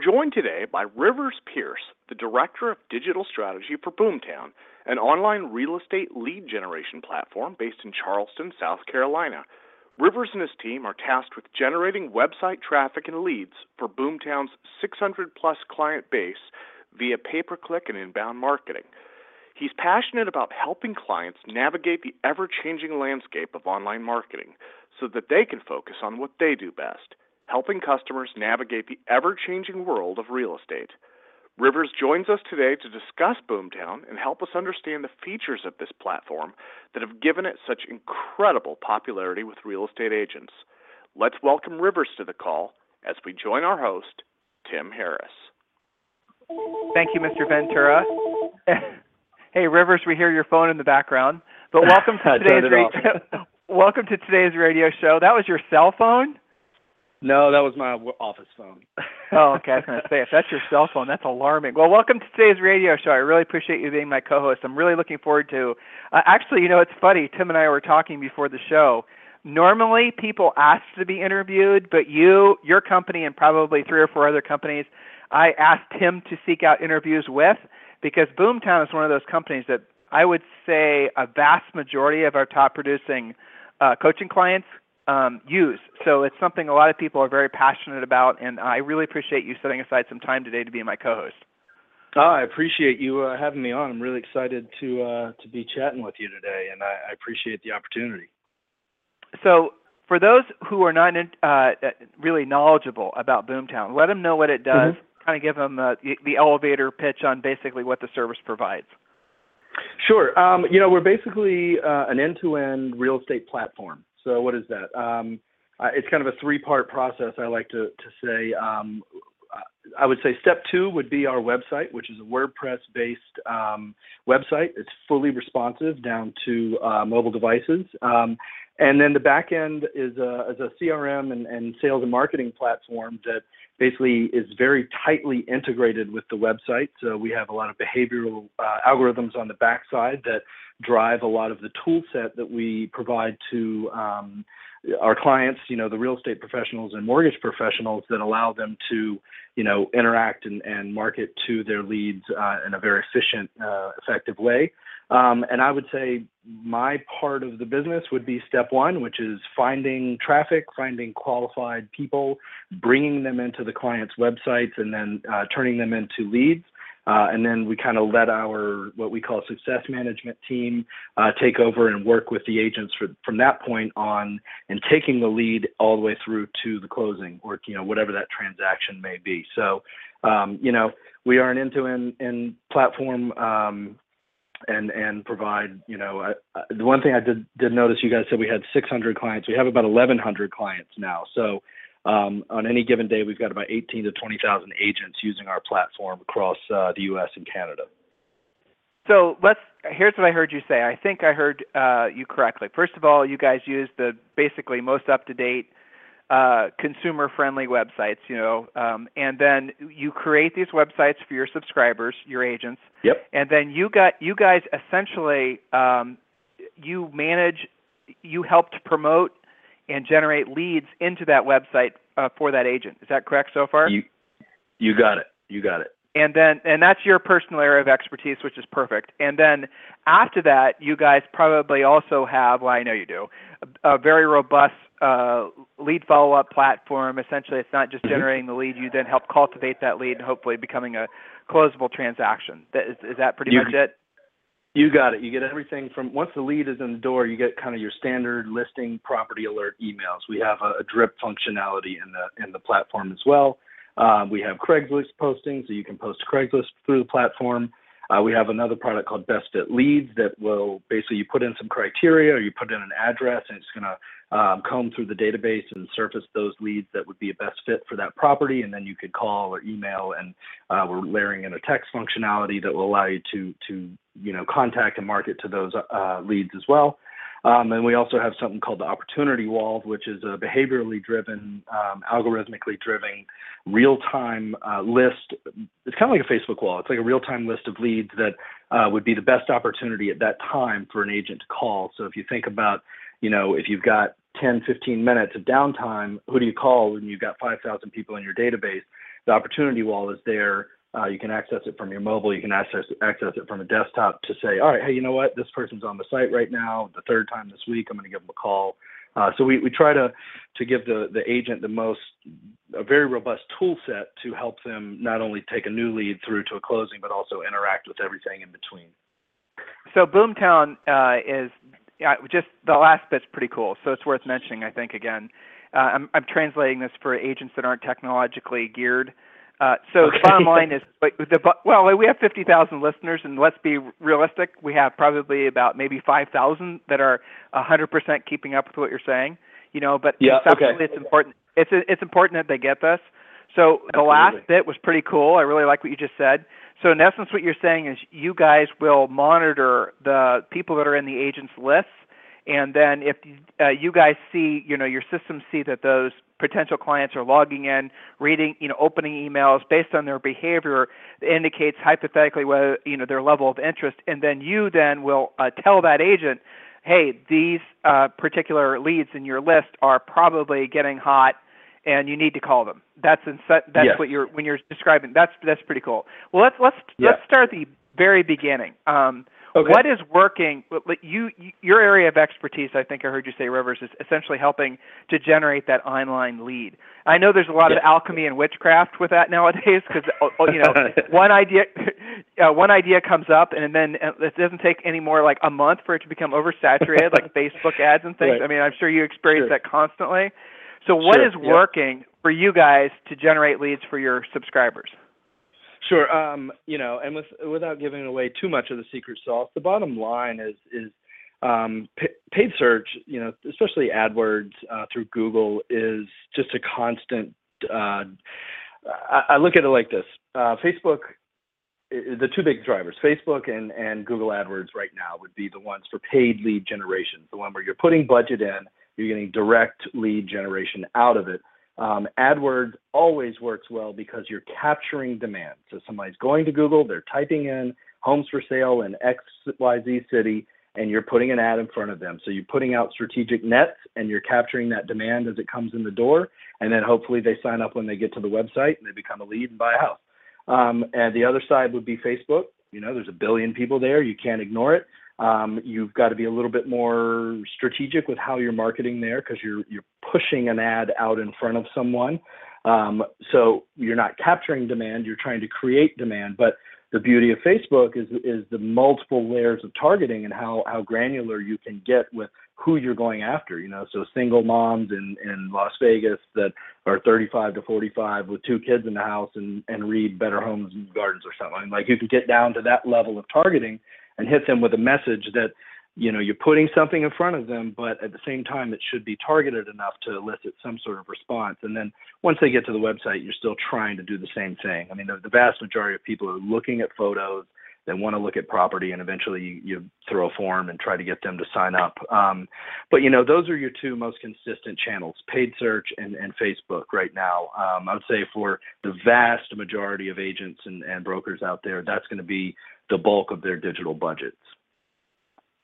We're joined today by Rivers Pierce, the Director of Digital Strategy for Boomtown, an online real estate lead generation platform based in Charleston, South Carolina. Rivers and his team are tasked with generating website traffic and leads for Boomtown's 600 plus client base via pay per click and inbound marketing. He's passionate about helping clients navigate the ever changing landscape of online marketing so that they can focus on what they do best helping customers navigate the ever changing world of real estate. Rivers joins us today to discuss Boomtown and help us understand the features of this platform that have given it such incredible popularity with real estate agents. Let's welcome Rivers to the call as we join our host, Tim Harris. Thank you, Mr. Ventura. hey, Rivers, we hear your phone in the background. But welcome to today's radio. welcome to today's radio show. That was your cell phone? No, that was my office phone. oh, okay. I was going to say, if that's your cell phone, that's alarming. Well, welcome to today's radio show. I really appreciate you being my co-host. I'm really looking forward to. Uh, actually, you know, it's funny. Tim and I were talking before the show. Normally, people ask to be interviewed, but you, your company, and probably three or four other companies, I asked him to seek out interviews with because Boomtown is one of those companies that I would say a vast majority of our top producing uh, coaching clients um, use. So it's something a lot of people are very passionate about, and I really appreciate you setting aside some time today to be my co-host. Oh, I appreciate you uh, having me on. I'm really excited to uh, to be chatting with you today, and I, I appreciate the opportunity. So, for those who are not in, uh, really knowledgeable about Boomtown, let them know what it does. Mm-hmm. Kind of give them uh, the elevator pitch on basically what the service provides. Sure. Um, you know, we're basically uh, an end-to-end real estate platform. So what is that? Um, it's kind of a three-part process. I like to to say. Um, I would say step two would be our website, which is a WordPress-based um, website. It's fully responsive down to uh, mobile devices. Um, and then the back end is a, is a CRM and, and, sales and marketing platform that basically is very tightly integrated with the website. So we have a lot of behavioral uh, algorithms on the backside that drive a lot of the tool set that we provide to um, our clients, you know, the real estate professionals and mortgage professionals that allow them to, you know, interact and, and market to their leads uh, in a very efficient, uh, effective way. Um, and I would say my part of the business would be step one, which is finding traffic, finding qualified people, bringing them into the client's websites, and then uh, turning them into leads. Uh, and then we kind of let our what we call success management team uh, take over and work with the agents for, from that point on and taking the lead all the way through to the closing or you know whatever that transaction may be. So um, you know we are an end-to-end platform um, and and provide you know I, I, the one thing I did did notice you guys said we had 600 clients. We have about 1,100 clients now. So um, on any given day, we've got about 18 to 20,000 agents using our platform across uh, the U.S. and Canada. So let's. Here's what I heard you say. I think I heard uh, you correctly. First of all, you guys use the basically most up to date uh, consumer friendly websites, you know, um, and then you create these websites for your subscribers, your agents. Yep. And then you got you guys essentially um, you manage, you help to promote and generate leads into that website uh, for that agent. Is that correct so far? You you got it. You got it. And then and that's your personal area of expertise, which is perfect. And then after that, you guys probably also have, well, I know you do, a, a very robust uh, lead follow-up platform. Essentially, it's not just mm-hmm. generating the lead; you then help cultivate that lead and hopefully becoming a closable transaction. That, is, is that pretty you, much it? You got it. You get everything from once the lead is in the door, you get kind of your standard listing property alert emails. We have a, a drip functionality in the in the platform as well. Um, we have Craigslist posting, so you can post Craigslist through the platform. Uh, we have another product called Best Fit Leads that will basically you put in some criteria or you put in an address and it's going to um, comb through the database and surface those leads that would be a best fit for that property. And then you could call or email, and uh, we're layering in a text functionality that will allow you to to you know contact and market to those uh, leads as well. Um, and we also have something called the opportunity wall, which is a behaviorally driven, um, algorithmically driven, real-time uh, list. It's kind of like a Facebook wall. It's like a real-time list of leads that uh, would be the best opportunity at that time for an agent to call. So if you think about, you know, if you've got 10, 15 minutes of downtime, who do you call when you've got 5,000 people in your database? The opportunity wall is there uh, you can access it from your mobile. You can access access it from a desktop to say, all right, hey, you know what? This person's on the site right now. The third time this week, I'm going to give them a call. Uh, so we, we try to to give the the agent the most a very robust tool set to help them not only take a new lead through to a closing, but also interact with everything in between. So Boomtown uh, is just the last bit's pretty cool. So it's worth mentioning, I think. Again, uh, I'm I'm translating this for agents that aren't technologically geared. Uh, so okay. the bottom line is, the, well, we have 50,000 listeners, and let's be realistic. We have probably about maybe 5,000 that are 100% keeping up with what you're saying. You know, but yeah, conceptually, okay. it's important. It's it's important that they get this. So the last bit was pretty cool. I really like what you just said. So in essence, what you're saying is you guys will monitor the people that are in the agent's lists and then if uh, you guys see, you know, your systems see that those potential clients are logging in, reading, you know, opening emails based on their behavior indicates hypothetically whether, you know, their level of interest, and then you then will uh, tell that agent, hey, these uh, particular leads in your list are probably getting hot and you need to call them. That's in, that's yes. what you're when you're describing. That's that's pretty cool. Well, let's let's yeah. let's start at the very beginning. Um, Okay. What is working? You, your area of expertise, I think I heard you say, Rivers, is essentially helping to generate that online lead. I know there's a lot yeah. of alchemy and witchcraft with that nowadays because oh, oh, you know one idea, uh, one idea comes up and then uh, it doesn't take any more like a month for it to become oversaturated, like Facebook ads and things. Right. I mean, I'm sure you experience sure. that constantly. So, what sure. is working yep. for you guys to generate leads for your subscribers? Sure. Um, you know, and with, without giving away too much of the secret sauce, the bottom line is is um, paid search. You know, especially AdWords uh, through Google is just a constant. Uh, I, I look at it like this: uh, Facebook. The two big drivers, Facebook and, and Google AdWords right now, would be the ones for paid lead generation. The one where you're putting budget in, you're getting direct lead generation out of it. Um, AdWords always works well because you're capturing demand. So somebody's going to Google, they're typing in homes for sale in XYZ city, and you're putting an ad in front of them. So you're putting out strategic nets and you're capturing that demand as it comes in the door. And then hopefully they sign up when they get to the website and they become a lead and buy a house. Um, and the other side would be Facebook. You know, there's a billion people there. You can't ignore it. Um, you've got to be a little bit more strategic with how you're marketing there because you're you're pushing an ad out in front of someone. Um, so you're not capturing demand; you're trying to create demand. But the beauty of Facebook is is the multiple layers of targeting and how how granular you can get with who you're going after. You know, so single moms in in Las Vegas that are 35 to 45 with two kids in the house and and read Better Homes and Gardens or something. Like you can get down to that level of targeting and hit them with a message that you know you're putting something in front of them but at the same time it should be targeted enough to elicit some sort of response. And then once they get to the website you're still trying to do the same thing. I mean the, the vast majority of people are looking at photos they want to look at property and eventually you, you throw a form and try to get them to sign up um, but you know those are your two most consistent channels paid search and, and facebook right now um, i would say for the vast majority of agents and, and brokers out there that's going to be the bulk of their digital budgets.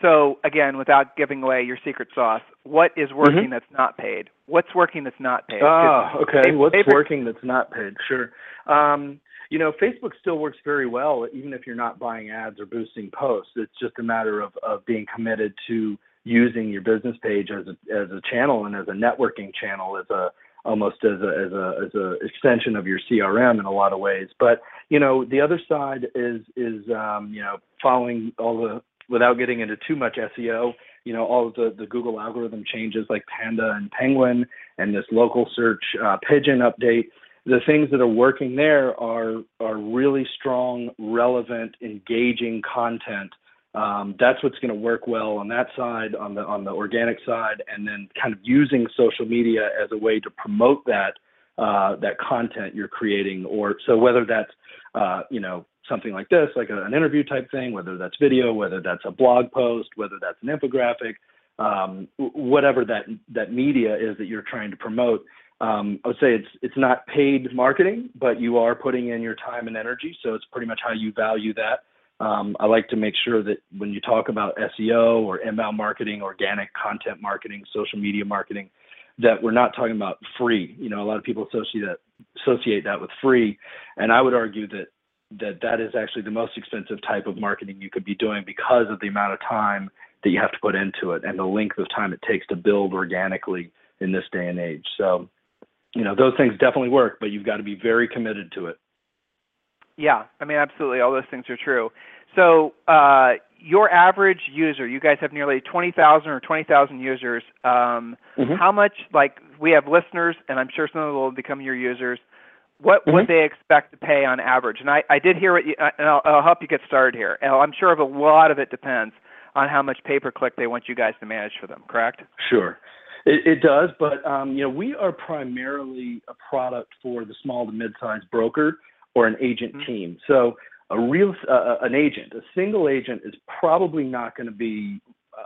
So again, without giving away your secret sauce, what is working mm-hmm. that's not paid? What's working that's not paid? Ah, okay. What's favorite... working that's not paid? Sure. Um, you know, Facebook still works very well, even if you're not buying ads or boosting posts. It's just a matter of, of being committed to using your business page as a, as a channel and as a networking channel, as a almost as a as a as a extension of your CRM in a lot of ways. But you know, the other side is is um, you know following all the without getting into too much SEO. You know, all of the the Google algorithm changes like Panda and Penguin and this local search uh, pigeon update. The things that are working there are are really strong, relevant, engaging content. Um, that's what's going to work well on that side, on the on the organic side, and then kind of using social media as a way to promote that uh, that content you're creating. Or so whether that's uh, you know something like this, like a, an interview type thing, whether that's video, whether that's a blog post, whether that's an infographic, um, whatever that that media is that you're trying to promote. Um, I would say it's it's not paid marketing, but you are putting in your time and energy, so it's pretty much how you value that. Um, I like to make sure that when you talk about SEO or inbound marketing, organic content marketing, social media marketing, that we're not talking about free. You know, a lot of people associate that associate that with free, and I would argue that that that is actually the most expensive type of marketing you could be doing because of the amount of time that you have to put into it and the length of time it takes to build organically in this day and age. So, you know, those things definitely work, but you've got to be very committed to it. Yeah, I mean, absolutely, all those things are true. So, uh, your average user, you guys have nearly 20,000 or 20,000 users. Um, mm-hmm. How much, like, we have listeners, and I'm sure some of them will become your users. What mm-hmm. would they expect to pay on average? And I, I did hear what you, uh, and I'll, I'll help you get started here. And I'm sure of a lot of it depends on how much pay per click they want you guys to manage for them. Correct? Sure. It, it does, but um, you know we are primarily a product for the small to mid-sized broker or an agent mm-hmm. team. So a real an agent, a single agent, is probably not going to be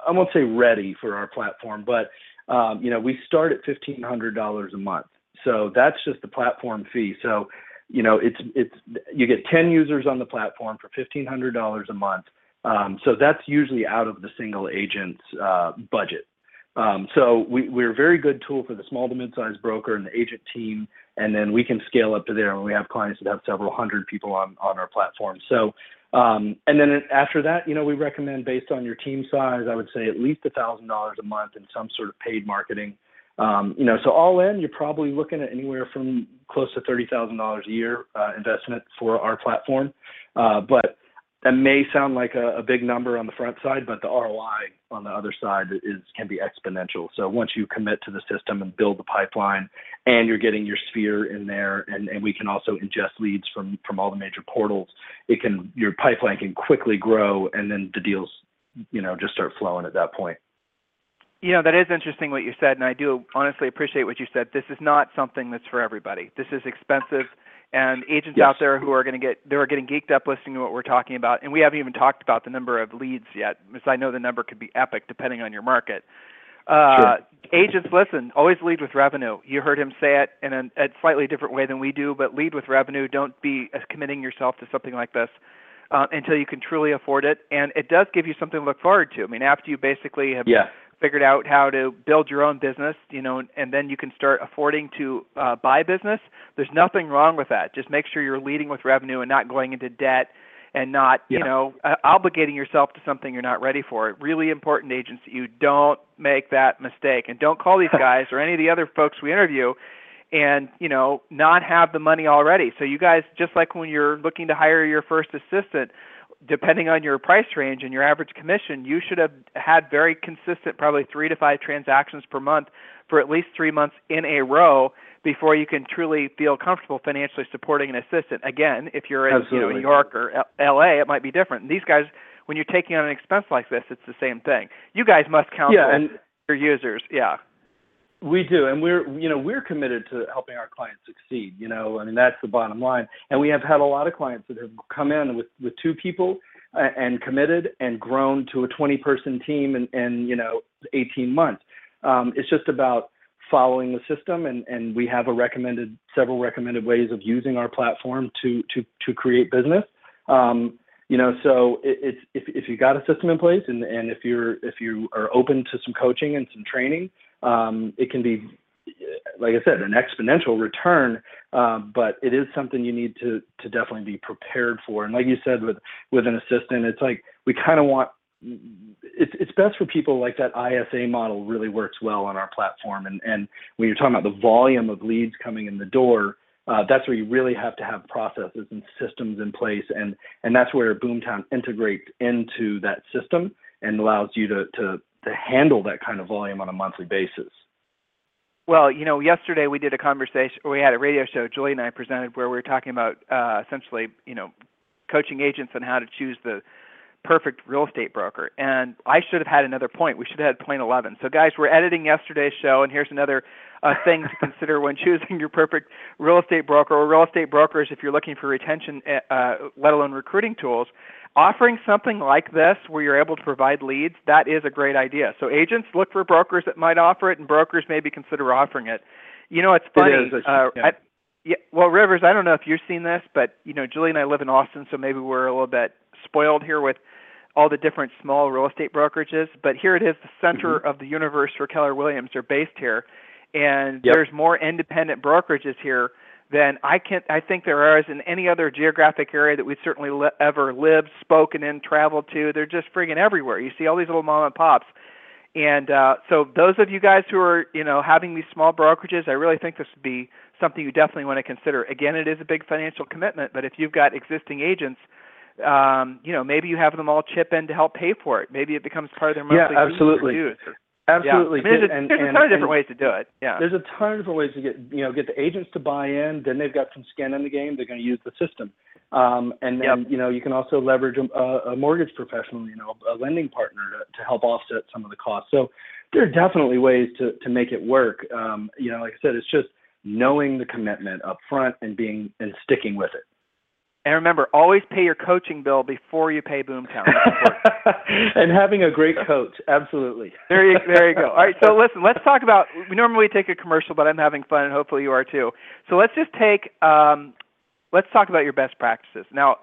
I won't say ready for our platform, but um, you know we start at fifteen hundred dollars a month. So that's just the platform fee. So you know it's it's you get ten users on the platform for fifteen hundred dollars a month. Um, so that's usually out of the single agent's uh, budget. Um, so we, we're a very good tool for the small to mid-sized broker and the agent team, and then we can scale up to there. And we have clients that have several hundred people on our platform. So, um, and then after that, you know, we recommend based on your team size, I would say at least a thousand dollars a month in some sort of paid marketing. Um, you know, so all in, you're probably looking at anywhere from close to thirty thousand dollars a year uh, investment for our platform. Uh, but that may sound like a, big number on the front side, but the ROI on the other side can be exponential. So once you commit to the system and build the pipeline, and you're getting your sphere in there, and, we can also ingest leads from from all the major portals, it can your pipeline can quickly grow, and then the deals, you know, just start flowing at that point. You know, that is interesting what you said, and I do honestly appreciate what you said. This is not something that's for everybody. This is expensive and agents yes. out there who are going to get they are getting geeked up listening to what we're talking about and we haven't even talked about the number of leads yet because i know the number could be epic depending on your market. Uh, sure. agents listen always lead with revenue. You heard him say it in a, a slightly different way than we do but lead with revenue. Don't be committing yourself to something like this uh, until you can truly afford it and it does give you something to look forward to. I mean after you basically have yeah figured out how to build your own business, you know, and then you can start affording to uh, buy business. There's nothing wrong with that. Just make sure you're leading with revenue and not going into debt and not, yeah. you know, uh, obligating yourself to something you're not ready for. Really important agents that you don't make that mistake and don't call these guys or any of the other folks we interview and you know not have the money already so you guys just like when you're looking to hire your first assistant depending on your price range and your average commission, you should have had very consistent, probably three to five transactions per month for at least three months in a row before you can truly feel comfortable financially supporting an assistant. Again, if you're in you know, New York or L- LA, it might be different. And these guys, when you're taking on an expense like this, it's the same thing. You guys must counsel yeah, and your users. Yeah. We do, and we're you know we're committed to helping our clients succeed. You know, I mean that's the bottom line. And we have had a lot of clients that have come in with with two people uh, and committed and grown to a 20 person team in, in you know 18 months. Um, it's just about following the system, and and we have a recommended several recommended ways of using our platform to to to create business. Um, you know, so it, it's if if you got a system in place, and and if you're if you are open to some coaching and some training um, it can be, like I said, an exponential return. Uh, but it is something you need to to definitely be prepared for. And like you said, with with an assistant, it's like we kind of want. It's it's best for people like that ISA model really works well on our platform. And and when you're talking about the volume of leads coming in the door, uh, that's where you really have to have processes and systems in place, and and that's where Boomtown integrates into that system and allows you to to to handle that kind of volume on a monthly basis. Well, you know, yesterday we did a conversation. We had a radio show. Julie and I presented where we were talking about uh, essentially, you know, coaching agents on how to choose the perfect real estate broker. And I should have had another point. We should have had point 11. So, guys, we're editing yesterday's show, and here's another uh, thing to consider when choosing your perfect real estate broker or real estate brokers if you're looking for retention, uh, uh, let alone recruiting tools. Offering something like this where you're able to provide leads, that is a great idea. So, agents look for brokers that might offer it, and brokers maybe consider offering it. You know, it's funny. It is, uh, yeah. I, yeah, well, Rivers, I don't know if you've seen this, but you know, Julie and I live in Austin, so maybe we're a little bit spoiled here with all the different small real estate brokerages. But here it is, the center mm-hmm. of the universe for Keller Williams. They're based here, and yep. there's more independent brokerages here than I can. I think there is in any other geographic area that we've certainly li- ever lived, spoken in, traveled to. They're just friggin' everywhere. You see all these little mom and pops. And uh, so, those of you guys who are, you know, having these small brokerages, I really think this would be something you definitely want to consider. Again, it is a big financial commitment, but if you've got existing agents, um, you know, maybe you have them all chip in to help pay for it. Maybe it becomes part of their monthly yeah, absolutely. Absolutely. Yeah. I mean, there's, a, and, there's a ton of different ways to do it. Yeah. There's a ton of different ways to get you know get the agents to buy in. Then they've got some skin in the game. They're going to use the system, um, and then yep. you know you can also leverage a, a mortgage professional, you know, a lending partner to, to help offset some of the costs. So there are definitely ways to to make it work. Um, you know, like I said, it's just knowing the commitment up front and being and sticking with it. And remember, always pay your coaching bill before you pay Boomtown. and having a great coach, absolutely. there you there you go. All right, so listen, let's talk about. We normally take a commercial, but I'm having fun, and hopefully you are too. So let's just take. Um, let's talk about your best practices. Now,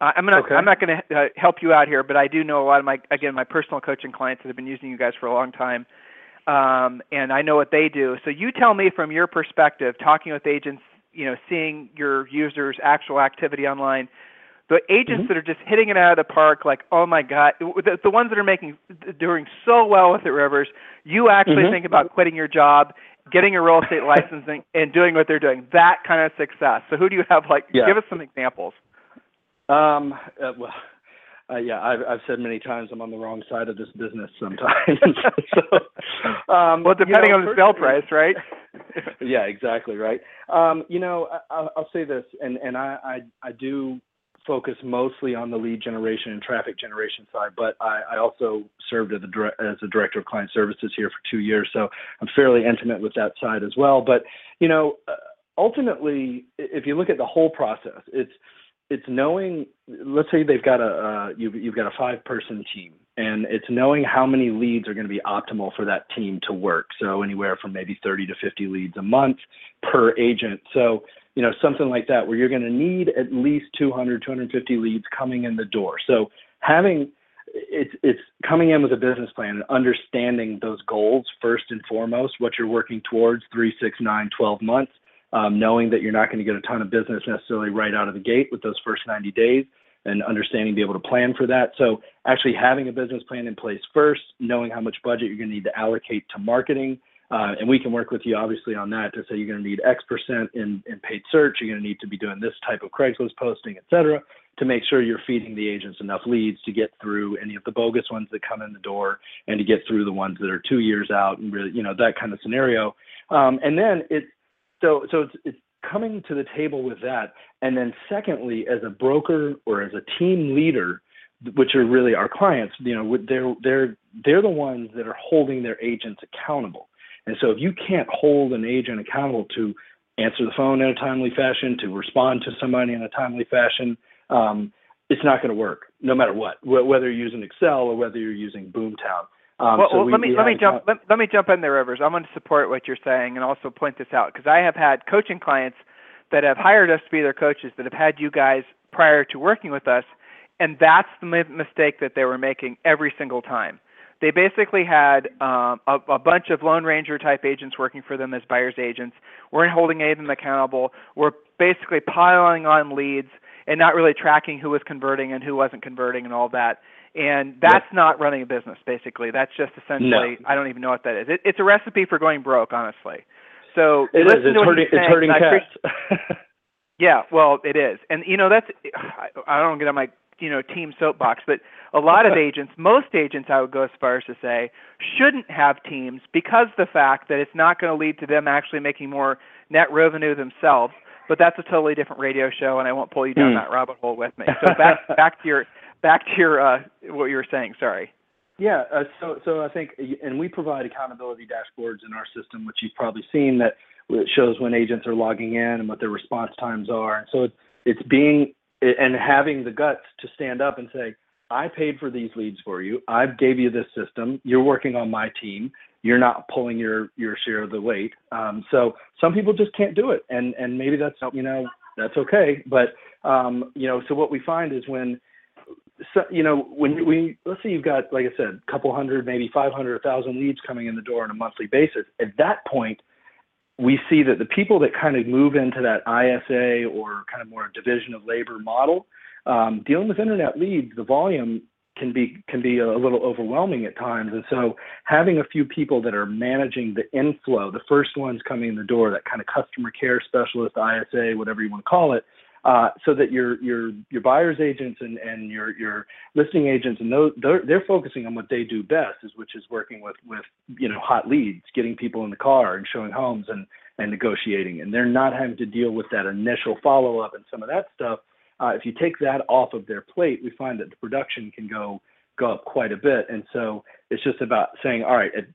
uh, I'm gonna okay. I'm not gonna uh, help you out here, but I do know a lot of my again my personal coaching clients that have been using you guys for a long time. Um, and I know what they do. So you tell me from your perspective, talking with agents you know seeing your users actual activity online the agents mm-hmm. that are just hitting it out of the park like oh my god the, the ones that are making doing so well with it rivers you actually mm-hmm. think about quitting your job getting a real estate licensing and doing what they're doing that kind of success so who do you have like yeah. give us some examples um uh, well uh, yeah, I've, I've said many times I'm on the wrong side of this business sometimes. so, um, well, depending you know, on the sale price, right? yeah, exactly right. Um, you know, I, I'll say this, and and I, I I do focus mostly on the lead generation and traffic generation side, but I, I also served as a, as a director of client services here for two years, so I'm fairly intimate with that side as well. But you know, uh, ultimately, if you look at the whole process, it's it's knowing let's say they've got a uh, you've, you've got a five person team and it's knowing how many leads are going to be optimal for that team to work. So anywhere from maybe 30 to 50 leads a month per agent. So you know something like that where you're going to need at least 200 250 leads coming in the door. So having it's it's coming in with a business plan and understanding those goals first and foremost what you're working towards three six nine twelve months um, knowing that you're not going to get a ton of business necessarily right out of the gate with those first 90 days and understanding be able to plan for that. So actually having a business plan in place first, knowing how much budget you're going to need to allocate to marketing, uh, and we can work with you obviously on that to say you're going to need X percent in, in paid search, you're going to need to be doing this type of Craigslist posting, et cetera, to make sure you're feeding the agents enough leads to get through any of the bogus ones that come in the door and to get through the ones that are two years out and really, you know, that kind of scenario. Um, and then it's so so it's, it's coming to the table with that, and then secondly, as a broker or as a team leader, which are really our clients, you know, they're they're they're the ones that are holding their agents accountable. And so if you can't hold an agent accountable to answer the phone in a timely fashion, to respond to somebody in a timely fashion, um, it's not going to work, no matter what, whether you're using Excel or whether you're using Boomtown. Um, well, so well we, let me let me jump let, let me jump in there, Rivers. I'm going to support what you're saying and also point this out because I have had coaching clients that have hired us to be their coaches that have had you guys prior to working with us, and that's the mistake that they were making every single time. They basically had um, a, a bunch of Lone Ranger type agents working for them as buyers agents. weren't holding any of them accountable. We're basically piling on leads and not really tracking who was converting and who wasn't converting and all that and that's yep. not running a business basically that's just essentially no. i don't even know what that is it, it's a recipe for going broke honestly so it is. It's hurting, it's hurting cats. yeah well it is and you know that's i, I don't get on my you know team soapbox, but a lot of agents, most agents, I would go as far as to say, shouldn't have teams because the fact that it's not going to lead to them actually making more net revenue themselves. But that's a totally different radio show, and I won't pull you down mm. that rabbit hole with me. So back back to your back to your uh, what you were saying. Sorry. Yeah, uh, so so I think, and we provide accountability dashboards in our system, which you've probably seen that it shows when agents are logging in and what their response times are. And so it's it's being and having the guts to stand up and say, I paid for these leads for you. I gave you this system. You're working on my team. You're not pulling your your share of the weight. Um, so some people just can't do it, and and maybe that's you know that's okay. But um, you know, so what we find is when so, you know, when we let's say you've got, like I said, a couple hundred, maybe 500, 1,000 leads coming in the door on a monthly basis. At that point, we see that the people that kind of move into that ISA or kind of more division of labor model, um, dealing with internet leads, the volume can be can be a little overwhelming at times. And so having a few people that are managing the inflow, the first ones coming in the door, that kind of customer care specialist, ISA, whatever you want to call it, uh, so that your your your buyers agents and and your your listing agents and those they're, they're focusing on what they do best is which is working with with you know hot leads getting people in the car and showing homes and and negotiating. And they're not having to deal with that initial follow up and some of that stuff. Uh, if you take that off of their plate we find that the production can go go up quite a bit. And so it's just about saying all right it,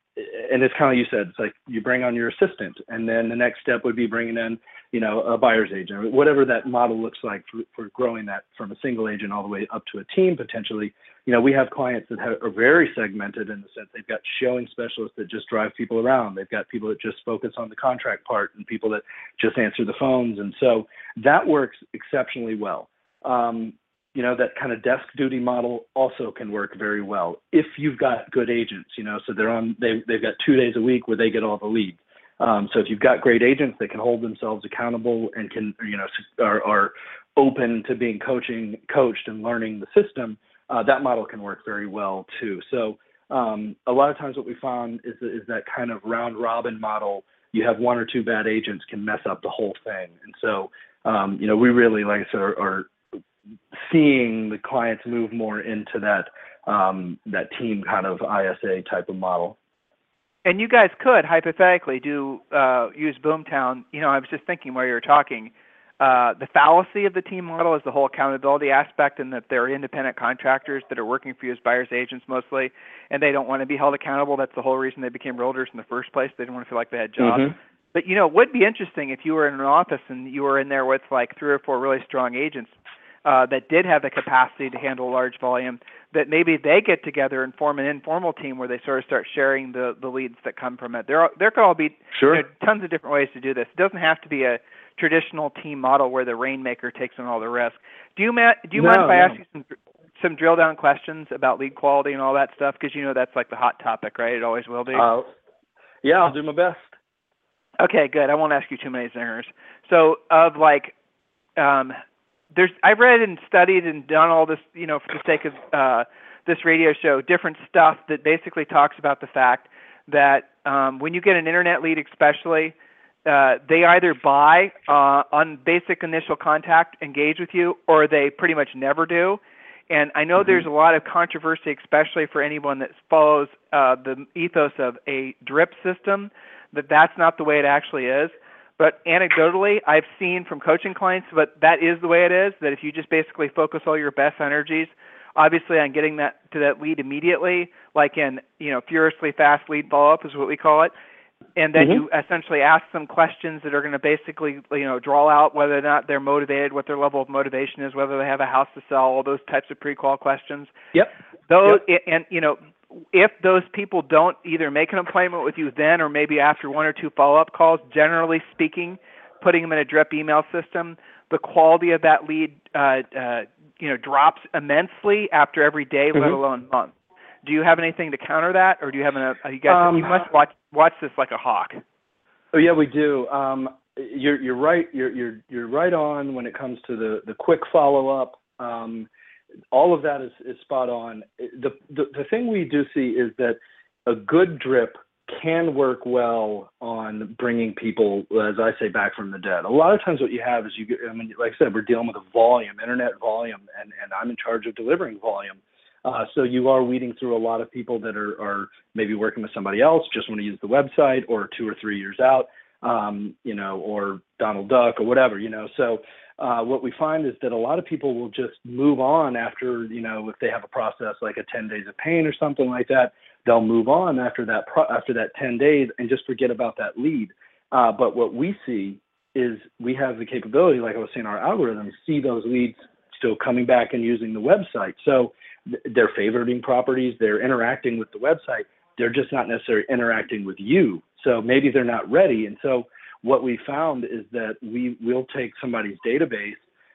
and it's kind of like you said it's like you bring on your assistant and then the next step would be bringing in you know, a buyer's agent, whatever that model looks like for, for growing that from a single agent all the way up to a team potentially. You know, we have clients that have, are very segmented in the sense they've got showing specialists that just drive people around. They've got people that just focus on the contract part and people that just answer the phones. And so that works exceptionally well. Um, you know, that kind of desk duty model also can work very well if you've got good agents, you know, so they're on, they, they've got two days a week where they get all the leads um, so if you've got great agents that can hold themselves accountable and can, you know, are, are open to being coaching, coached and learning the system, uh, that model can work very well too. So um, a lot of times what we found is, is that kind of round robin model. You have one or two bad agents can mess up the whole thing. And so, um, you know, we really, like I said, are, are seeing the clients move more into that um, that team kind of ISA type of model and you guys could hypothetically do uh, use Boomtown. You know, I was just thinking while you were talking, uh, the fallacy of the team model is the whole accountability aspect, and that they're independent contractors that are working for you as buyers agents mostly, and they don't want to be held accountable. That's the whole reason they became realtors in the first place. They didn't want to feel like they had jobs. Mm-hmm. But you know, it would be interesting if you were in an office and you were in there with like three or four really strong agents uh, that did have the capacity to handle large volume that maybe they get together and form an informal team where they sort of start sharing the the leads that come from it. There there could all be sure. you know, tons of different ways to do this. It doesn't have to be a traditional team model where the rainmaker takes on all the risk. Do you Matt, do you no, mind if I no. ask you some some drill down questions about lead quality and all that stuff because you know that's like the hot topic, right? It always will be. Uh, yeah, I'll do my best. Okay, good. I won't ask you too many zingers. So, of like um, there's I've read and studied and done all this, you know, for the sake of uh, this radio show, different stuff that basically talks about the fact that um, when you get an internet lead, especially, uh, they either buy uh, on basic initial contact, engage with you, or they pretty much never do. And I know mm-hmm. there's a lot of controversy, especially for anyone that follows uh, the ethos of a drip system, that that's not the way it actually is. But anecdotally, I've seen from coaching clients, but that is the way it is. That if you just basically focus all your best energies, obviously on getting that to that lead immediately, like in you know furiously fast lead follow up is what we call it, and then mm-hmm. you essentially ask them questions that are going to basically you know draw out whether or not they're motivated, what their level of motivation is, whether they have a house to sell, all those types of pre-qual questions. Yep. Those yep. and you know if those people don't either make an appointment with you then or maybe after one or two follow-up calls, generally speaking, putting them in a drip email system, the quality of that lead, uh, uh, you know, drops immensely after every day, mm-hmm. let alone month. Do you have anything to counter that, or do you have an? Uh, you guys, um, you must watch watch this like a hawk. Oh yeah, we do. Um, you're you're right. You're you're you're right on when it comes to the the quick follow up. Um, all of that is, is spot on. The, the, the thing we do see is that a good drip can work well on bringing people, as I say, back from the dead. A lot of times, what you have is you get. I mean, like I said, we're dealing with a volume, internet volume, and and I'm in charge of delivering volume. Uh, so you are weeding through a lot of people that are, are maybe working with somebody else, just want to use the website, or two or three years out, um, you know, or Donald Duck or whatever, you know. So uh, what we find is that a lot of people will just move on after, you know, if they have a process like a 10 days of pain or something like that, they'll move on after that pro- after that 10 days and just forget about that lead. Uh, but what we see is we have the capability, like I was saying, our algorithms see those leads still coming back and using the website. So they're favoriting properties, they're interacting with the website, they're just not necessarily interacting with you. So maybe they're not ready. And so what we found is that we will take somebody's database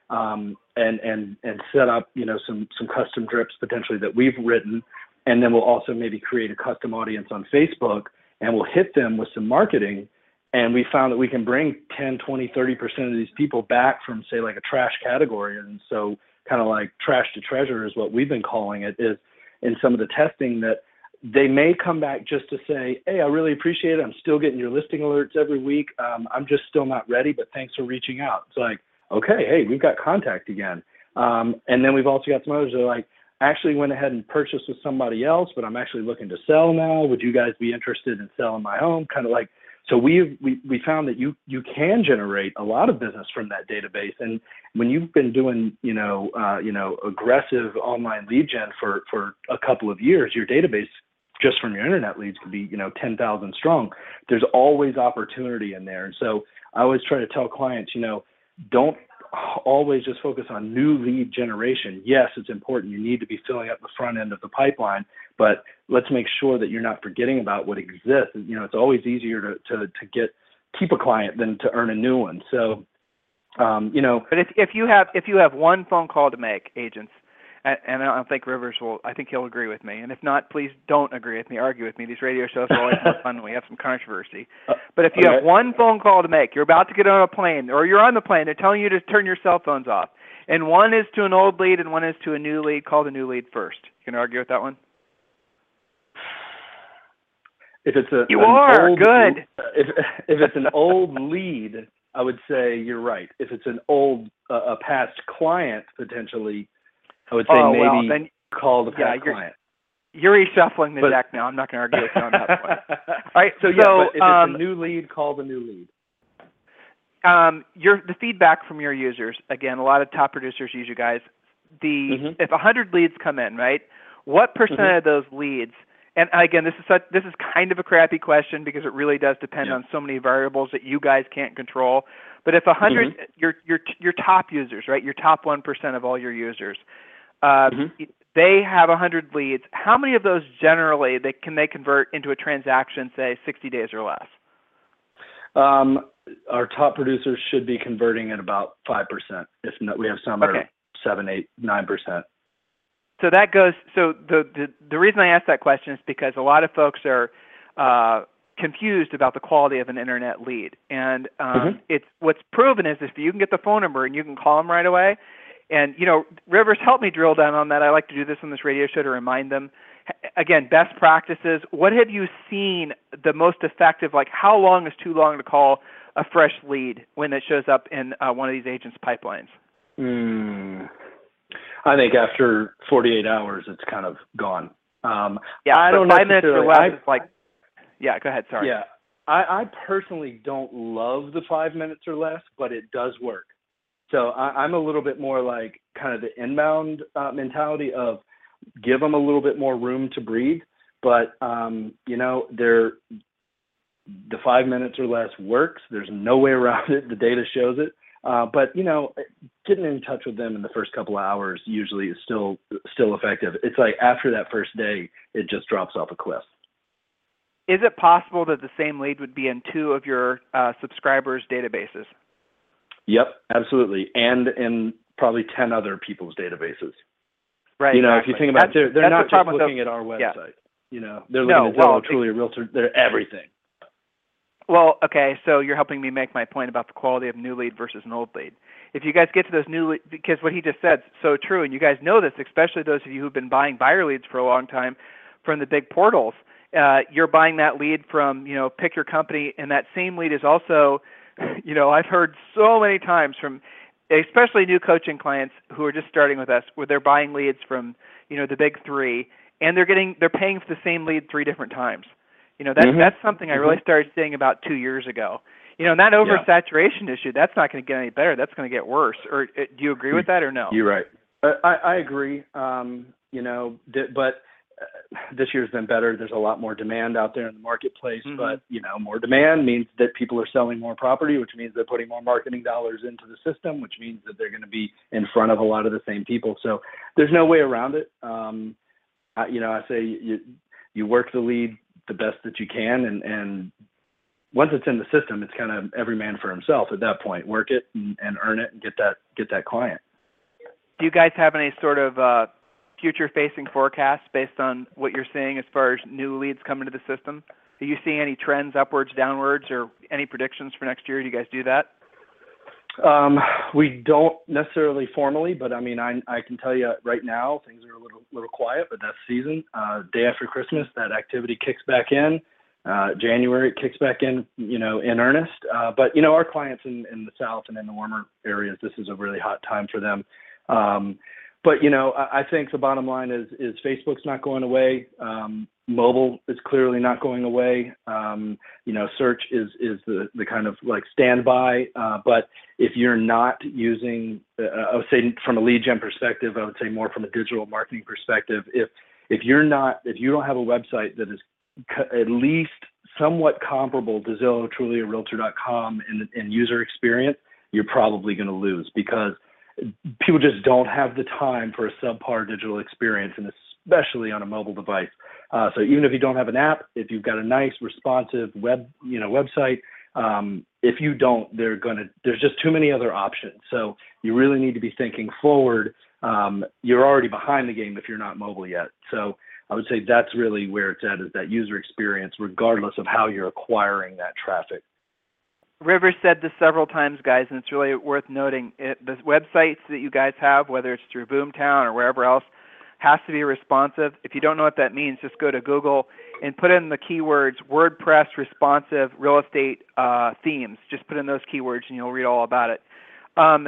um, and and and set up you know some some custom drips potentially that we've written, and then we'll also maybe create a custom audience on Facebook, and we'll hit them with some marketing. And we found that we can bring 10, 20, 30% of these people back from, say, like a trash category. And so kind of like trash to treasure is what we've been calling it is in some of the testing that they may come back just to say, hey, I really appreciate it. I'm still getting your listing alerts every week. Um, I'm just still not ready, but thanks for reaching out. It's like, okay, hey, we've got contact again. Um, and then we've also got some others that are like, actually went ahead and purchased with somebody else, but I'm actually looking to sell now. Would you guys be interested in selling my home? Kind of like so we we we found that you you can generate a lot of business from that database, and when you've been doing you know uh, you know aggressive online lead gen for for a couple of years, your database just from your internet leads could be you know 10,000 strong. There's always opportunity in there, and so I always try to tell clients, you know, don't always just focus on new lead generation. Yes, it's important. You need to be filling up the front end of the pipeline, but let's make sure that you're not forgetting about what exists. You know, it's always easier to to, to get keep a client than to earn a new one. So, um, you know, but if if you have if you have one phone call to make, agents, and, I don't think Rivers will. I think he'll agree with me. And if not, please don't agree with me. Argue with me. These radio shows are always more fun when we have some controversy. Uh, but if you okay. have one phone call to make, you're about to get on a plane, or you're on the plane. They're telling you to turn your cell phones off, and one is to an old lead and one is to a new lead. Call the new lead first. You can argue with that one. If it's a you are old, good. If if it's an old lead, I would say you're right. If it's an old uh, a past client potentially I would say oh, maybe well, then, call the yeah, you're, client. You're reshuffling the but, deck now. I'm not going to argue with you on that point. All right. So, so yeah, but if um, it's a new lead, call the new lead. Um, your the feedback from your users. Again, a lot of top producers use you guys. The mm-hmm. if 100 leads come in, right? What percent mm-hmm. of those leads? And again, this is such, this is kind of a crappy question because it really does depend yeah. on so many variables that you guys can't control. But if 100 mm-hmm. your your your top users, right? Your top 1% of all your users, uh, mm-hmm. They have 100 leads. How many of those generally they can they convert into a transaction, say 60 days or less? Um, our top producers should be converting at about five percent. If not, we have some okay. are seven, eight, nine percent. So that goes. So the, the the reason I ask that question is because a lot of folks are uh, confused about the quality of an internet lead, and um, mm-hmm. it's what's proven is if you can get the phone number and you can call them right away, and you know, Rivers, help me drill down on that. I like to do this on this radio show to remind them. Again, best practices. What have you seen the most effective? Like, how long is too long to call a fresh lead when it shows up in uh, one of these agents' pipelines? Mm, I think after 48 hours, it's kind of gone. Um, yeah, I don't five minutes or less I, is like. Yeah, go ahead. Sorry. Yeah, I, I personally don't love the five minutes or less, but it does work. So I, am a little bit more like kind of the inbound uh, mentality of give them a little bit more room to breathe. But um, you know, they're the five minutes or less works. There's no way around it. The data shows it. Uh, but you know, getting in touch with them in the first couple of hours usually is still still effective. It's like after that first day, it just drops off a cliff. Is it possible that the same lead would be in two of your uh, subscribers' databases? Yep, absolutely, and in probably ten other people's databases. Right. You know, exactly. if you think about it, they're they're not just looking the, at our website. Yeah. You know, they're looking no, at Zillow, well, Trulia Realtor. They're everything. Well, okay, so you're helping me make my point about the quality of new lead versus an old lead. If you guys get to those new lead, because what he just said is so true, and you guys know this, especially those of you who've been buying buyer leads for a long time from the big portals, uh, you're buying that lead from you know pick your company, and that same lead is also, you know, I've heard so many times from especially new coaching clients who are just starting with us, where they're buying leads from you know the big three, and they're getting they're paying for the same lead three different times. You know, that mm-hmm. that's something I really mm-hmm. started seeing about two years ago. You know, and that oversaturation yeah. issue, that's not going to get any better. That's going to get worse. Or uh, do you agree with that or no? You're right. Uh, I, I agree. Um, you know, but this year's been better. There's a lot more demand out there in the marketplace, mm-hmm. but you know, more demand means that people are selling more property, which means they're putting more marketing dollars into the system, which means that they're going to be in front of a lot of the same people. So there's no way around it. Um, I, you know, I say you you work the lead the best that you can, and and once it's in the system, it's kind of every man for himself at that point. Work it and, and earn it, and get that get that client. Do you guys have any sort of uh, future-facing forecasts based on what you're seeing as far as new leads coming to the system? Are you seeing any trends upwards, downwards, or any predictions for next year? Do you guys do that? Um, we don't necessarily formally, but I mean, I can tell you right now things are a little little quiet, but that's season. Uh, day after Christmas, that activity kicks back in. Uh, January it kicks back in, you know, in earnest. Uh, but you know, our clients in in the south and in the warmer areas, this is a really hot time for them. Um, but you know, I, think the bottom line is is Facebook's not going away. Um, mobile is clearly not going away. Um, you know, search is the kind of like standby. Uh, but if you're not using, uh, I would say from a lead gen perspective, I would say more from a digital marketing perspective. If if you're not, if you don't have a website that is at least somewhat comparable to Zillow, Trulia, Realtor.com in, user experience, you're probably going to lose because people just don't have the time for a subpar digital experience, and especially on a mobile device. Uh, so even if you don't have an app, if you've got a nice responsive web, you know, website, um, if you don't, they're gonna. There's just too many other options. So you really need to be thinking forward. Um, you're already behind the game if you're not mobile yet. So I would say that's really where it's at is that user experience, regardless of how you're acquiring that traffic. River said this several times, guys, and it's really worth noting. It, the websites that you guys have, whether it's through Boomtown or wherever else, has to be responsive. If you don't know what that means, just go to Google and put in the keywords WordPress responsive real estate uh, themes. Just put in those keywords and you'll read all about it. Um,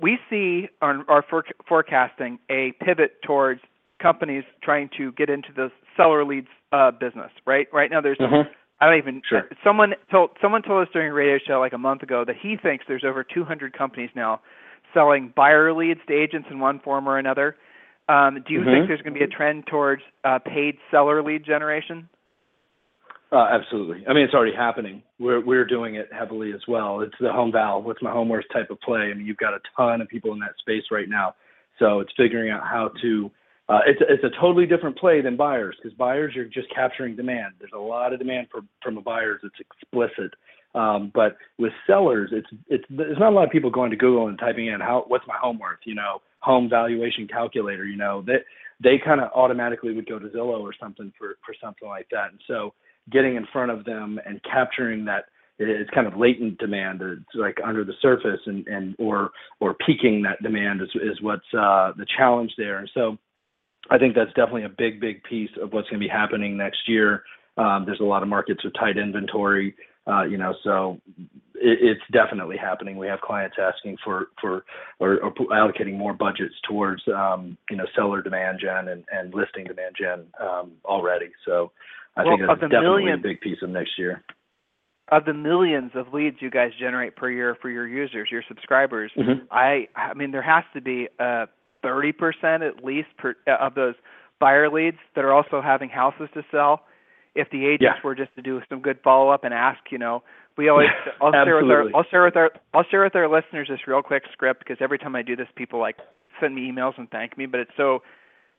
we see on our for- forecasting a pivot towards companies trying to get into the seller leads uh, business. Right, right now there's mm-hmm. I don't even. Sure. Someone told someone told us during a radio show like a month ago that he thinks there's over 200 companies now selling buyer leads to agents in one form or another. Um, do you mm-hmm. think there's going to be a trend towards uh, paid seller lead generation? Uh, absolutely. I mean, it's already happening. We're we're doing it heavily as well. It's the home val. What's my home worth type of play. I mean, you've got a ton of people in that space right now. So it's figuring out how to uh, it's it's a totally different play than buyers because buyers you're just capturing demand. There's a lot of demand for from the buyers. It's explicit. Um, but with sellers, it's it's there's not a lot of people going to Google and typing in how what's my home worth, you know, home valuation calculator, you know, that they, they kind of automatically would go to Zillow or something for for something like that. And so getting in front of them and capturing that it's kind of latent demand it's like under the surface and and or or peaking that demand is is what's uh the challenge there and so I think that's definitely a big, big piece of what's going to be happening next year. Um, there's a lot of markets with tight inventory, uh, you know, so it's definitely happening. We have clients asking for for or, allocating more budgets towards um, you know seller demand gen and, and listing demand gen um, already. So I well, think that's definitely a big piece of next year. Of the millions of leads you guys generate per year for your users, your subscribers, mm-hmm. I I mean there has to be a 30% at least per, uh, of those buyer leads that are also having houses to sell. If the agents yeah. were just to do some good follow up and ask, you know, we always I'll share with our I'll share with our I'll share with our listeners this real quick script because every time I do this, people like send me emails and thank me, but it's so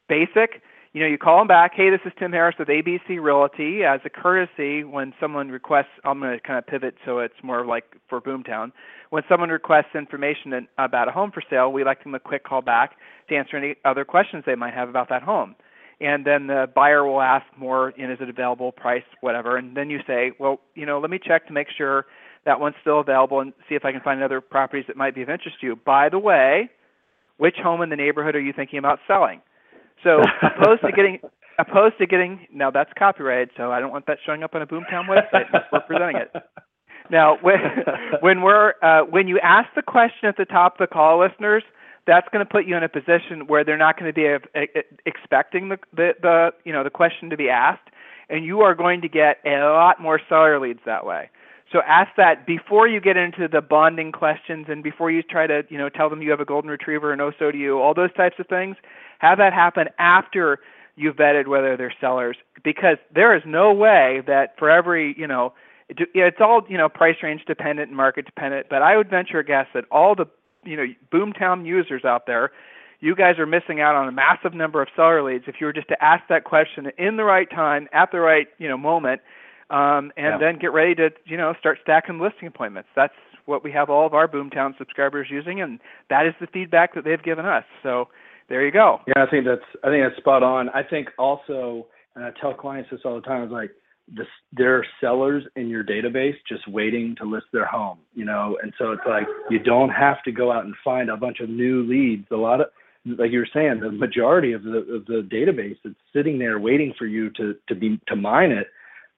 basic you know, you call them back. Hey, this is Tim Harris with ABC Realty. As a courtesy, when someone requests, I'm going to kind of pivot so it's more like for Boomtown. When someone requests information about a home for sale, we like to give them a quick call back to answer any other questions they might have about that home. And then the buyer will ask more, you know, is it available, price, whatever. And then you say, well, you know, let me check to make sure that one's still available and see if I can find other properties that might be of interest to you. By the way, which home in the neighborhood are you thinking about selling? So opposed to getting opposed to getting now that's copyrighted, so I don't want that showing up on a Boomtown website unless we're presenting it. Now, when when we're uh, when you ask the question at the top of the call, listeners, that's going to put you in a position where they're not going to be a, a, expecting the, the the you know the question to be asked, and you are going to get a lot more seller leads that way. So ask that before you get into the bonding questions and before you try to, you know, tell them you have a golden retriever and oh so do you, all those types of things. Have that happen after you've vetted whether they're sellers because there is no way that for every, you know, it's all, you know, price range dependent and market dependent, but I would venture a guess that all the, you know, boomtown users out there you guys are missing out on a massive number of seller leads if you were just to ask that question in the right time at the right you know moment um, and yeah. then get ready to you know start stacking listing appointments. That's what we have all of our Boomtown subscribers using, and that is the feedback that they've given us. So there you go. Yeah, I think that's I think that's spot on. I think also, and I tell clients this all the time, is like this, there are sellers in your database just waiting to list their home, you know, and so it's like you don't have to go out and find a bunch of new leads. A lot of like you were saying, the majority of the of the database that's sitting there waiting for you to to be to mine it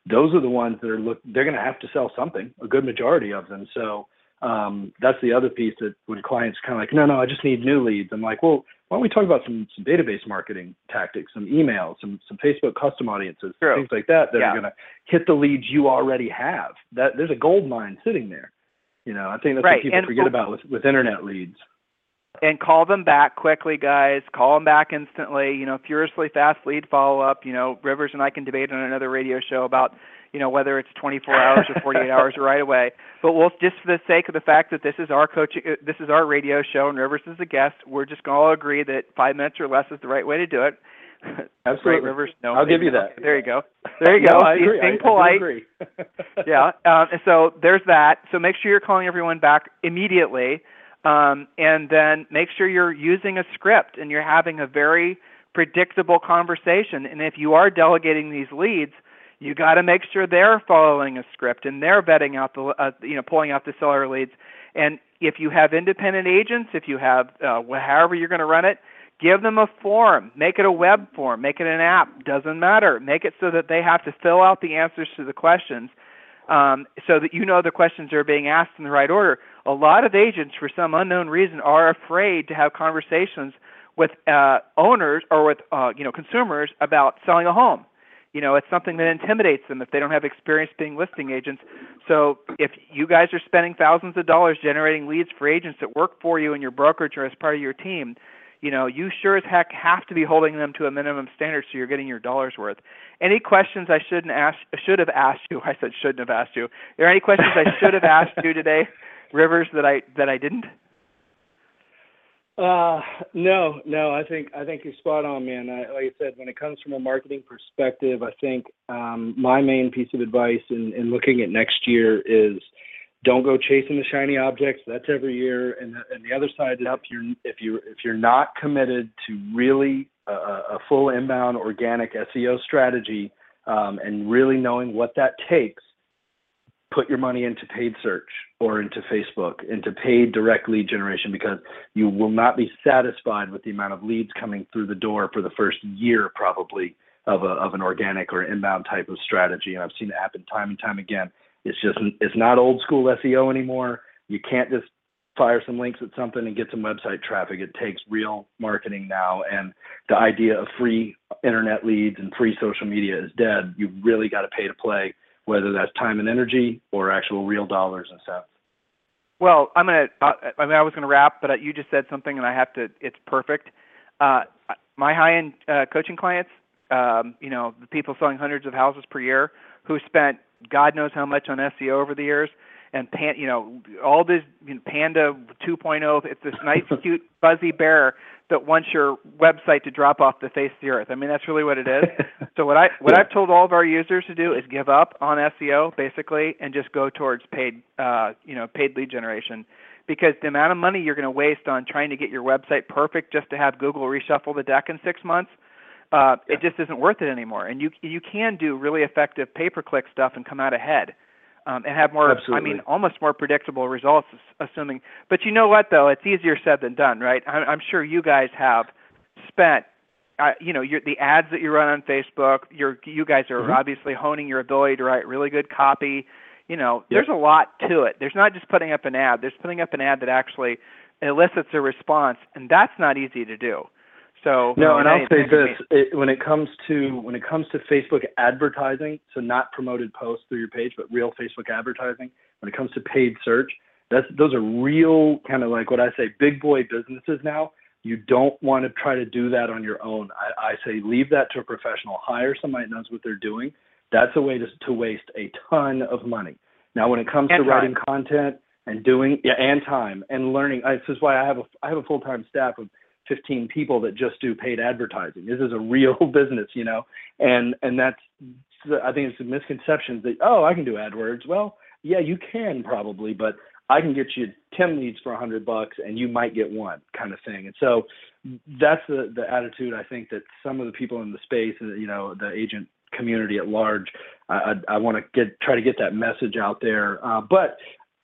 those are the ones that are look they're going to have to sell something a good majority of them so um, that's the other piece that when clients kind of like no no i just need new leads i'm like well why don't we talk about some some database marketing tactics some emails some some facebook custom audiences True. things like that that yeah. are going to hit the leads you already have that there's a gold mine sitting there you know i think that's right. what people and, forget about with with internet leads and call them back quickly, guys. Call them back instantly. You know, furiously fast lead follow up. You know, Rivers and I can debate on another radio show about you know whether it's 24 hours or 48 hours right away. But we'll just for the sake of the fact that this is our coaching, uh, this is our radio show, and Rivers is a guest. We're just going to all agree that five minutes or less is the right way to do it. Absolutely, right, Rivers. No, I'll give you that. There you go. There you go. no, I agree. Being polite. I yeah. Um, so there's that. So make sure you're calling everyone back immediately um, and then make sure you're using a script and you're having a very predictable conversation. And if you are delegating these leads, you got to make sure they're following a script and they're vetting out the, uh, you know, pulling out the seller leads. And if you have independent agents, if you have, uh, however you're going to run it, give them a form. Make it a web form. Make it an app. Doesn't matter. Make it so that they have to fill out the answers to the questions um, so that you know the questions are being asked in the right order. A lot of agents, for some unknown reason, are afraid to have conversations with uh, owners or with uh, you know consumers about selling a home. You know, it's something that intimidates them if they don't have experience being listing agents. So if you guys are spending thousands of dollars generating leads for agents that work for you in your brokerage or as part of your team, you know, you sure as heck have to be holding them to a minimum standard so you're getting your dollars worth. Any questions I shouldn't ask should have asked you? I said shouldn't have asked you. Are there any questions I should have asked you today, Rivers, that I that I didn't? Uh, no, no. I think I think you're spot on, man. I, like I said, when it comes from a marketing perspective, I think um, my main piece of advice in, in looking at next year is don't go chasing the shiny objects. That's every year. And the, and the other side is if you're if you if you're not committed to really a, a full inbound organic SEO strategy um, and really knowing what that takes, put your money into paid search or into Facebook, into paid direct lead generation because you will not be satisfied with the amount of leads coming through the door for the first year probably of a of an organic or inbound type of strategy. And I've seen it happen time and time again it's just it's not old school SEO anymore. You can't just fire some links at something and get some website traffic. It takes real marketing now, and the idea of free internet leads and free social media is dead. You've really got to pay to play, whether that's time and energy or actual real dollars and cents. Well, I'm gonna. Uh, I mean, I was gonna wrap, but you just said something, and I have to. It's perfect. Uh, my high-end uh, coaching clients, um, you know, the people selling hundreds of houses per year, who spent God knows how much on SEO over the years. And pan, you know, all this you know, Panda 2.0. It's this nice, cute, fuzzy bear that wants your website to drop off the face of the earth. I mean, that's really what it is. so what I what yeah. I've told all of our users to do is give up on SEO basically and just go towards paid, uh, you know, paid lead generation. Because the amount of money you're going to waste on trying to get your website perfect just to have Google reshuffle the deck in six months uh, yeah. it just isn't worth it anymore. And you you can do really effective pay per click stuff and come out ahead. Um, and have more, Absolutely. I mean, almost more predictable results, assuming. But you know what, though, it's easier said than done, right? I'm, I'm sure you guys have spent uh, you know, your, the ads that you run on Facebook. You're you guys are mm-hmm. obviously honing your ability to write really good copy. You know, yep. there's a lot to it. There's not just putting up an ad. There's putting up an ad that actually elicits a response, and that's not easy to do. So no, and I'll say this: it, when it comes to when it comes to Facebook advertising, so not promoted posts through your page, but real Facebook advertising. When it comes to paid search, that's those are real kind of like what I say, big boy businesses now. You don't want to try to do that on your own. I, I say leave that to a professional. Hire somebody that knows what they're doing. That's a way to to waste a ton of money. Now, when it comes and to time. writing content and doing yeah, and time and learning, I, this is why I have a I have a full time staff of 15 people that just do paid advertising. This is a real business, you know, and and that's I think it's a misconception that oh I can do AdWords. Well, yeah, you can probably, but I can get you 10 leads for a hundred bucks and you might get one kind of thing. And so that's the the attitude I think that some of the people in the space, uh, you know, the agent community at large, I, I, I want to get try to get that message out there. Uh, but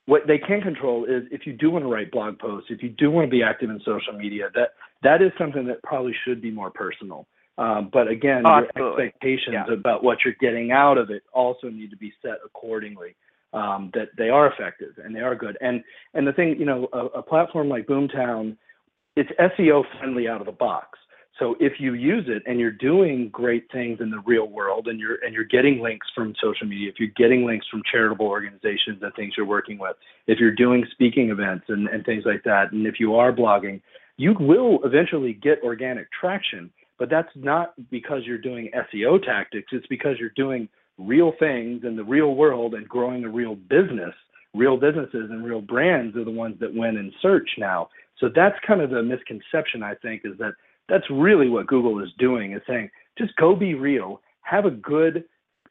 what they can control is if you do want to write blog posts, if you do want to be active in social media, that that is something that probably should be more personal. Um, but again, your expectations yeah. about what you're getting out of it also need to be set accordingly. Um, that they are effective and they are good. And and the thing, you know, a, a platform like Boomtown, it's SEO friendly out of the box. So if you use it and you're doing great things in the real world and you're and you're getting links from social media, if you're getting links from charitable organizations and things you're working with, if you're doing speaking events and, and things like that, and if you are blogging, you will eventually get organic traction. But that's not because you're doing SEO tactics, it's because you're doing real things in the real world and growing a real business. Real businesses and real brands are the ones that win in search now. So that's kind of the misconception I think is that that's really what Google is doing is saying, just go be real, have a good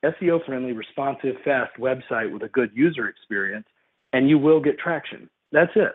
SEO friendly, responsive, fast website with a good user experience, and you will get traction. That's it.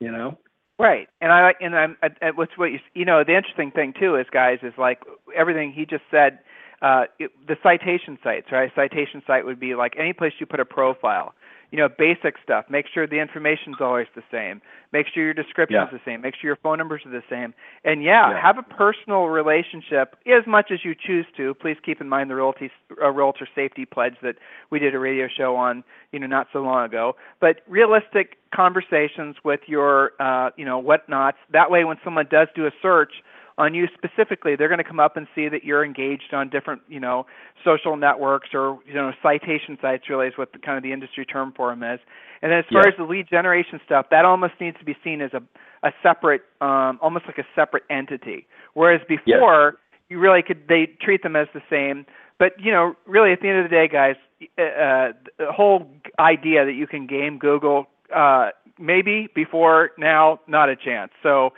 You know? Right, and I and I'm, what's what you, you know, the interesting thing too is, guys, is like everything he just said. Uh, it, the citation sites, right? Citation site would be like any place you put a profile you know, basic stuff. Make sure the information's always the same. Make sure your description's yeah. the same. Make sure your phone numbers are the same. And yeah, yeah, have a personal relationship as much as you choose to. Please keep in mind the realty, uh, realtor safety pledge that we did a radio show on, you know, not so long ago. But realistic conversations with your, uh, you know, whatnots. That way, when someone does do a search on you specifically, they're going to come up and see that you're engaged on different, you know, social networks or you know citation sites. Really, is what the, kind of the industry term for them is. And then as far yeah. as the lead generation stuff, that almost needs to be seen as a a separate, um, almost like a separate entity. Whereas before, you really could they treat them as the same. But you know, really, at the end of the day, guys, uh the whole idea that you can game Google, uh, maybe before now, not a chance. So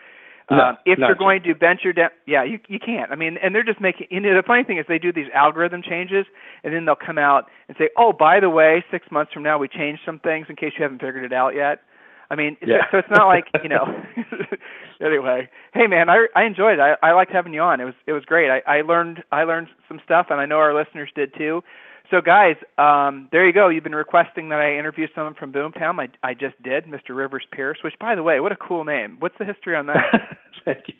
no, um, if you're true. going to venture down, yeah, you you can't. I mean, and they're just making. You know, the funny thing is they do these algorithm changes, and then they'll come out and say, "Oh, by the way, six months from now we changed some things in case you haven't figured it out yet." I mean, yeah. so, so it's not like you know. anyway, hey man, I I enjoyed it. I I liked having you on. It was it was great. I I learned I learned some stuff, and I know our listeners did too. So, guys, um, there you go. You've been requesting that I interview someone from Boomtown. I, I just did, Mr. Rivers Pearce. Which, by the way, what a cool name. What's the history on that? Thank you.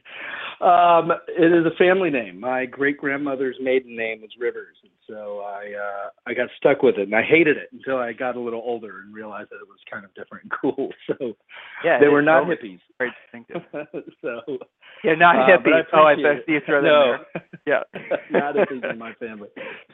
Um, it is a family name. My great grandmother's maiden name was Rivers, and so I uh, I got stuck with it, and I hated it until I got a little older and realized that it was kind of different and cool. So yeah, they were not totally. hippies. Very distinctive. so yeah, not uh, hippies. I oh, I see you throw that no. Yeah, not hippies in my family.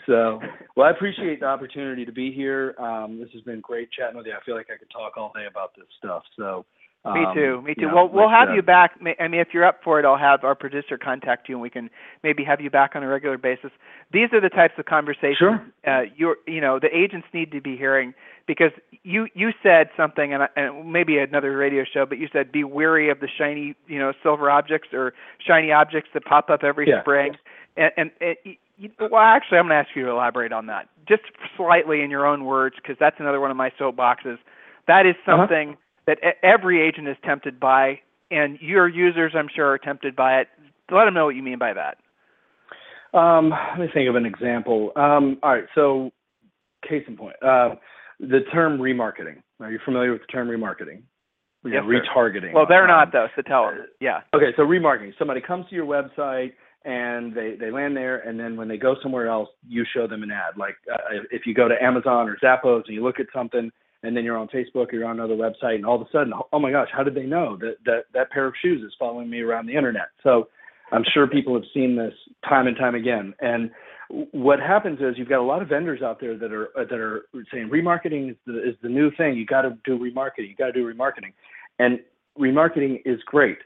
So well, I appreciate the opportunity to be here. Um, this has been great chatting with you. I feel like I could talk all day about this stuff. So. Me um, too. Me too. you know, well, we'll have uh, you back. I mean, if you're up for it, I'll have our producer contact you, and we can maybe have you back on a regular basis. These are the types of conversations Sure. uh, you're, you know, the agents need to be hearing because you you said something, and, I, and maybe another radio show, but you said be wary of the shiny, you know, silver objects or shiny objects that pop up every Yeah. spring. And, and, and you, well, actually, I'm going to ask you to elaborate on that just slightly in your own words, because that's another one of my soapboxes. That is Uh-huh. That every agent is tempted by, and your users, I'm sure, are tempted by it. Let them know what you mean by that. Um, let me think of an example. Um, all right, so case in point, uh, the term remarketing. Are you familiar with the term remarketing? You know, Yes, retargeting. Well, they're Um, not though, so tell them. Yeah. Okay, so remarketing. Somebody comes to your website and they they land there, and then when they go somewhere else, you show them an ad. Like uh, if you go to Amazon or Zappos and you look at something, and then you're on Facebook or you're on another website, and all of a sudden, oh my gosh, how did they know that that that pair of shoes is following me around the internet? So I'm sure people have seen this time and time again. And what happens is you've got a lot of vendors out there that are that are saying remarketing is the, is the new thing. You got to do remarketing. You got to do remarketing, and remarketing is great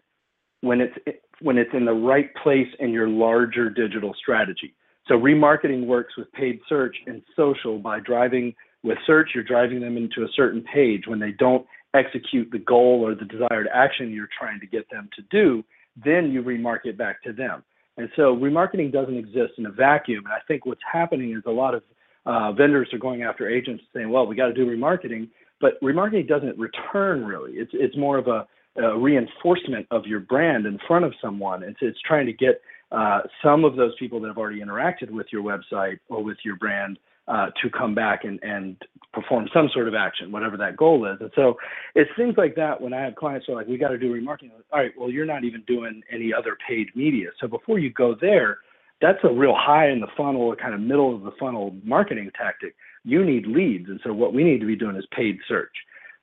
when it's when it's in the right place in your larger digital strategy. So remarketing works with paid search and social by driving with search, you're driving them into a certain page. When they don't execute the goal or the desired action you're trying to get them to do, then you remarket back to them. And so remarketing doesn't exist in a vacuum. And I think what's happening is a lot of uh, vendors are going after agents saying, well, we got to do remarketing, but remarketing doesn't return really. It's, it's more of a, a reinforcement of your brand in front of someone. It's, it's trying to get uh, some of those people that have already interacted with your website or with your brand uh, to come back and, and perform some sort of action, whatever that goal is. And so it's things like that when I have clients who are like, we got to do remarketing. All right, well, you're not even doing any other paid media. So before you go there, that's a real high in the funnel kind of middle of the funnel marketing tactic. You need leads. And so what we need to be doing is paid search.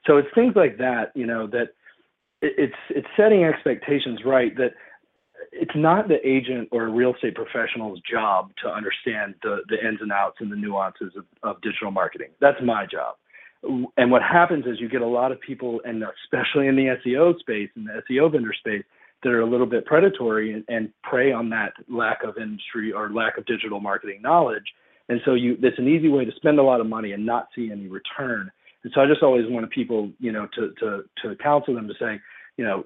So it's things like that, you know, that it's it's setting expectations right that it's not the agent or real estate professional's job to understand the, the ins and outs and the nuances of, of digital marketing. That's my job. And what happens is you get a lot of people, and especially in the SEO space and the SEO vendor space, that are a little bit predatory and, and prey on that lack of industry or lack of digital marketing knowledge. And so you, it's an easy way to spend a lot of money and not see any return. And so I just always want people, you know, to to to counsel them to say, you know,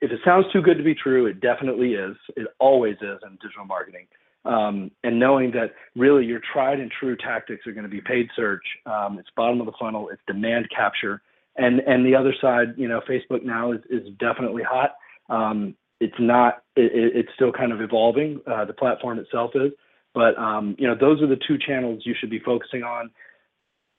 if it sounds too good to be true, it definitely is. It always is in digital marketing. Um, and knowing that really your tried and true tactics are going to be paid search, um, it's bottom of the funnel, it's demand capture, and and the other side, you know, Facebook now is is definitely hot. Um, it's not, it, it's still kind of evolving. Uh, the platform itself is, but um, you know, those are the two channels you should be focusing on,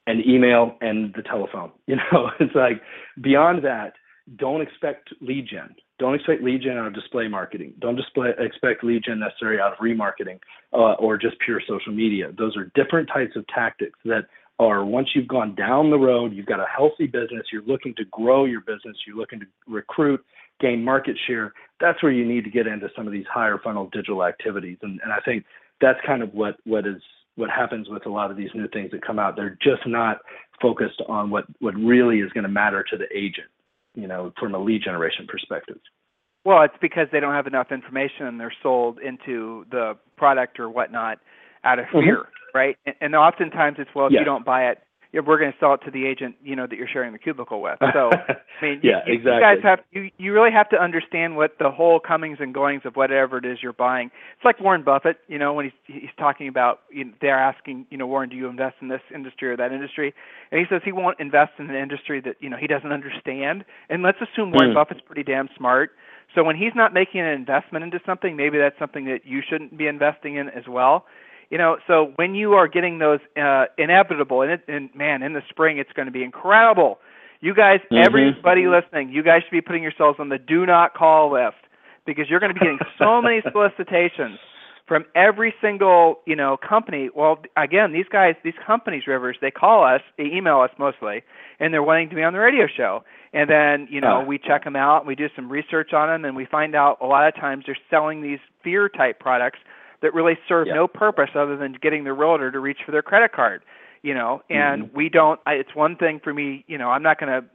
and email and the telephone. You know, it's like beyond that don't expect lead gen. Don't expect lead gen out of display marketing. Don't display, expect lead gen necessarily out of remarketing uh, or just pure social media. Those are different types of tactics that are once you've gone down the road, you've got a healthy business, you're looking to grow your business, you're looking to recruit, gain market share. That's where you need to get into some of these higher funnel digital activities. And, I think that's kind of what what is what happens with a lot of these new things that come out. They're just not focused on what what really is going to matter to the agent you know, from a lead generation perspective. Well, it's because they don't have enough information and they're sold into the product or whatnot out of mm-hmm. fear, right? And, and oftentimes it's well, if yes. you don't buy it, we're going to sell it to the agent, you know, that you're sharing the cubicle with. So, I mean, yeah, you, exactly. you guys have you you really have to understand what the whole comings and goings of whatever it is you're buying. It's like Warren Buffett, you know, when he's he's talking about you know, they're asking, you know, Warren, do you invest in this industry or that industry? And he says he won't invest in an industry that you know he doesn't understand. And let's assume Warren mm. Buffett's pretty damn smart. So when he's not making an investment into something, maybe that's something that you shouldn't be investing in as well you know so when you are getting those uh inevitable and, it, and man in the spring it's going to be incredible. You guys mm-hmm. everybody listening you guys should be putting yourselves on the do not call list because you're going to be getting so many solicitations from every single you know company. Well again these guys these companies rivers they call us they email us mostly and they're wanting to be on the radio show. And then you know we check them out and we do some research on them and we find out a lot of times they're selling these fear type products that really serve no purpose other than getting the realtor to reach for their credit card you know? And mm-hmm. we don't I, it's one thing for me you know i'm not going to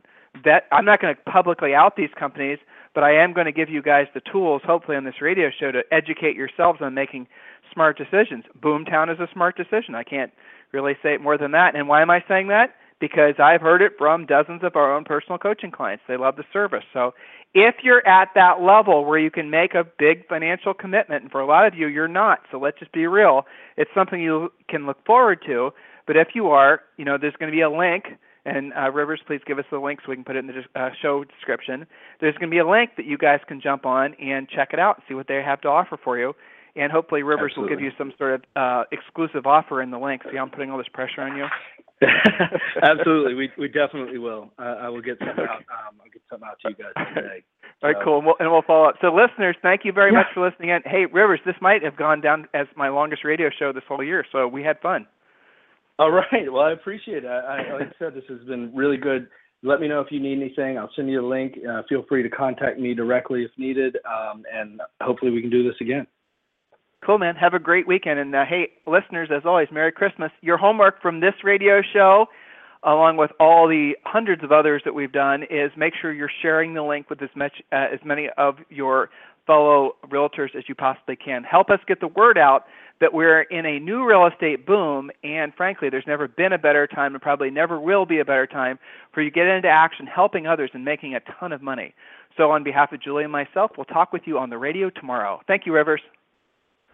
vet i'm not going to publicly out these companies but i am going to give you guys the tools hopefully on this radio show to educate yourselves on making smart decisions. Boomtown is a smart decision. I can't really say it more than that. And why am i saying that because I've heard it from dozens of our own personal coaching clients. They love the service. So if you're at that level where you can make a big financial commitment, and for a lot of you, you're not, so let's just be real, it's something you can look forward to. But if you are, you know, there's going to be a link, and uh, Rivers, please give us the link so we can put it in the uh, show description. There's going to be a link that you guys can jump on and check it out and see what they have to offer for you. And hopefully, Rivers Absolutely. will give you some sort of uh, exclusive offer in the link. See, I'm putting all this pressure on you. Absolutely, we we definitely will. Uh, I will get something out. Um, I'll get something out to you guys today. All right, cool, and we'll, and we'll follow up. So, listeners, thank you very Yeah. much for listening in. Hey, Rivers, this might have gone down as my longest radio show this whole year, so we had fun. All right. Well, I appreciate it. I, I, like I said, this has been really good. Let me know if you need anything. I'll send you a link. Uh, feel free to contact me directly if needed, um, and hopefully we can do this again. Cool, man. Have a great weekend. And uh, hey, listeners, as always, Merry Christmas. Your homework from this radio show, along with all the hundreds of others that we've done, is make sure you're sharing the link with as much uh, as many of your fellow realtors as you possibly can. Help us get the word out that we're in a new real estate boom, and frankly, there's never been a better time, and probably never will be a better time for you to get into action, helping others and making a ton of money. So, on behalf of Julie and myself, we'll talk with you on the radio tomorrow. Thank you, Rivers.